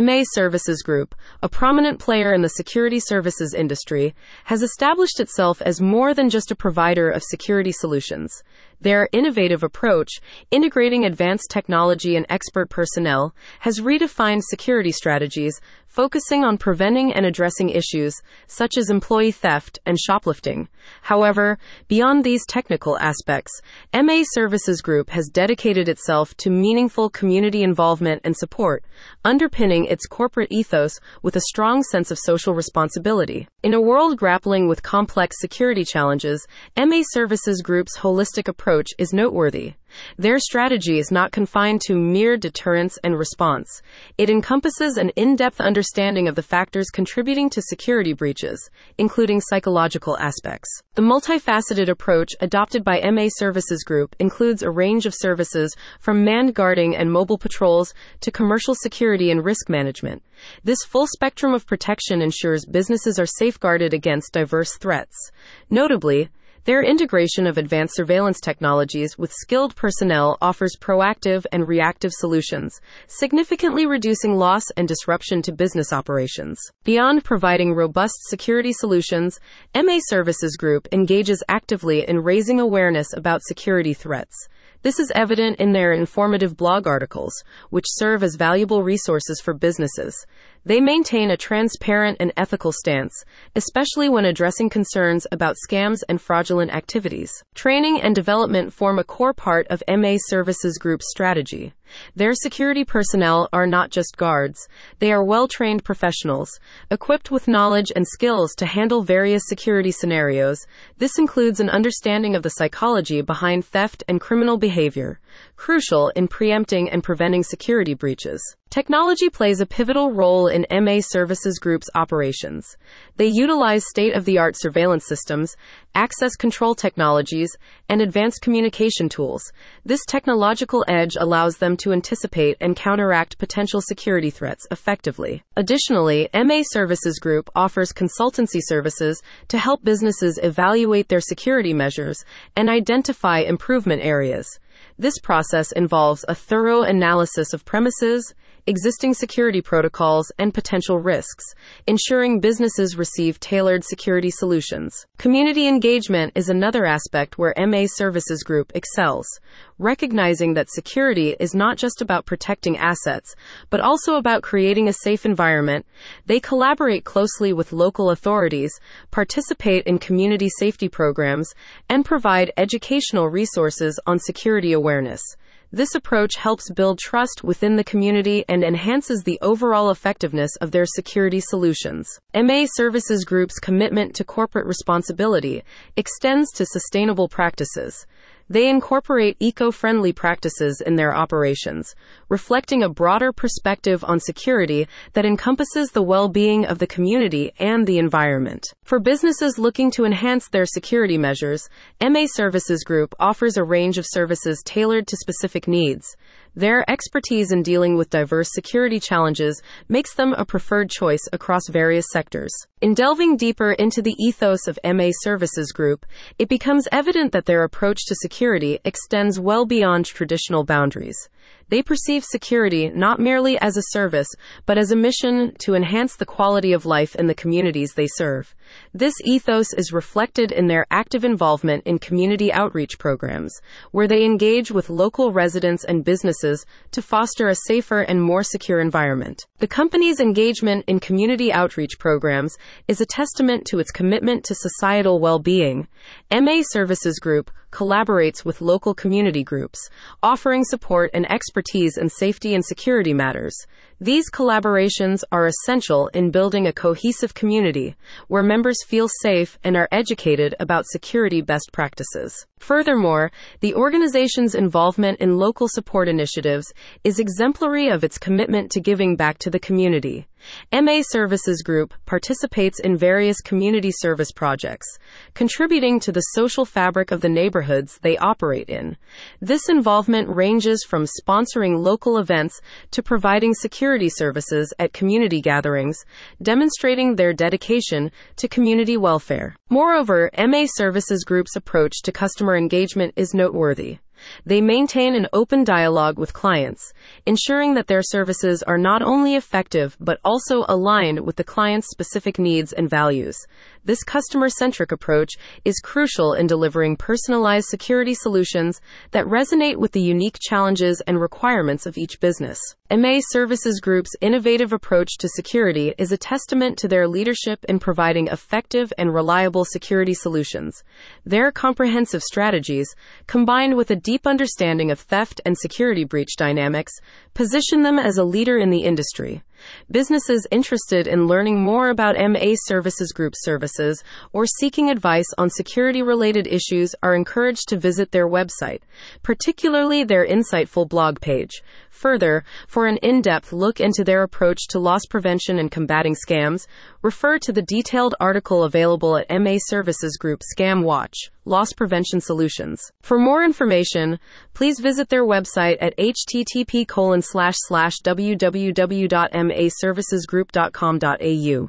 MA Services Group, a prominent player in the security services industry, has established itself as more than just a provider of security solutions. Their innovative approach, integrating advanced technology and expert personnel, has redefined security strategies, focusing on preventing and addressing issues such as employee theft and shoplifting. However, beyond these technical aspects, MA Services Group has dedicated itself to meaningful community involvement and support, underpinning its corporate ethos with a strong sense of social responsibility. In a world grappling with complex security challenges, MA Services Group's holistic approach is noteworthy. Their strategy is not confined to mere deterrence and response. It encompasses an in-depth understanding of the factors contributing to security breaches, including psychological aspects. The multifaceted approach adopted by MA Services Group includes a range of services from manned guarding and mobile patrols to commercial security and risk management. This full spectrum of protection ensures businesses are safeguarded against diverse threats. Notably, their integration of advanced surveillance technologies with skilled personnel offers proactive and reactive solutions, significantly reducing loss and disruption to business operations. Beyond providing robust security solutions, MA Services Group engages actively in raising awareness about security threats. This is evident in their informative blog articles, which serve as valuable resources for businesses. They maintain a transparent and ethical stance, especially when addressing concerns about scams and fraudulent activities. Training and development form a core part of MA Services Group's strategy. Their security personnel are not just guards, they are well trained professionals, equipped with knowledge and skills to handle various security scenarios. This includes an understanding of the psychology behind theft and criminal behavior, crucial in preempting and preventing security breaches. Technology plays a pivotal role in MA Services Group's operations. They utilize state of the art surveillance systems, access control technologies, and advanced communication tools. This technological edge allows them to anticipate and counteract potential security threats effectively. Additionally, MA Services Group offers consultancy services to help businesses evaluate their security measures and identify improvement areas. This process involves a thorough analysis of premises, existing security protocols, and potential risks, ensuring businesses receive tailored security solutions. Community engagement is another aspect where MA Services Group excels, recognizing that security is not just about protecting assets, but also about creating a safe environment. They collaborate closely with local authorities, participate in community safety programs, and provide educational resources on security awareness. This approach helps build trust within the community and enhances the overall effectiveness of their security solutions. MA Services Group's commitment to corporate responsibility extends to sustainable practices. They incorporate eco friendly practices in their operations, reflecting a broader perspective on security that encompasses the well being of the community and the environment. For businesses looking to enhance their security measures, MA Services Group offers a range of services tailored to specific needs. Their expertise in dealing with diverse security challenges makes them a preferred choice across various sectors. In delving deeper into the ethos of MA Services Group, it becomes evident that their approach to security extends well beyond traditional boundaries. They perceive security not merely as a service, but as a mission to enhance the quality of life in the communities they serve. This ethos is reflected in their active involvement in community outreach programs, where they engage with local residents and businesses to foster a safer and more secure environment. The company's engagement in community outreach programs is a testament to its commitment to societal well being. MA Services Group collaborates with local community groups, offering support and expertise in safety and security matters. These collaborations are essential in building a cohesive community where members feel safe and are educated about security best practices. Furthermore, the organization's involvement in local support initiatives is exemplary of its commitment to giving back to the community. MA Services Group participates in various community service projects, contributing to the social fabric of the neighborhoods they operate in. This involvement ranges from sponsoring local events to providing security services at community gatherings, demonstrating their dedication to community welfare. Moreover, MA Services Group's approach to customer engagement is noteworthy. They maintain an open dialogue with clients, ensuring that their services are not only effective but also aligned with the client's specific needs and values. This customer centric approach is crucial in delivering personalized security solutions that resonate with the unique challenges and requirements of each business. MA Services Group's innovative approach to security is a testament to their leadership in providing effective and reliable security solutions. Their comprehensive strategies, combined with a deep understanding of theft and security breach dynamics, position them as a leader in the industry. Businesses interested in learning more about MA Services Group services or seeking advice on security related issues are encouraged to visit their website, particularly their insightful blog page. Further, for an in depth look into their approach to loss prevention and combating scams, refer to the detailed article available at MA Services Group Scam Watch Loss Prevention Solutions. For more information, please visit their website at http www.maservicesgroup.com.au.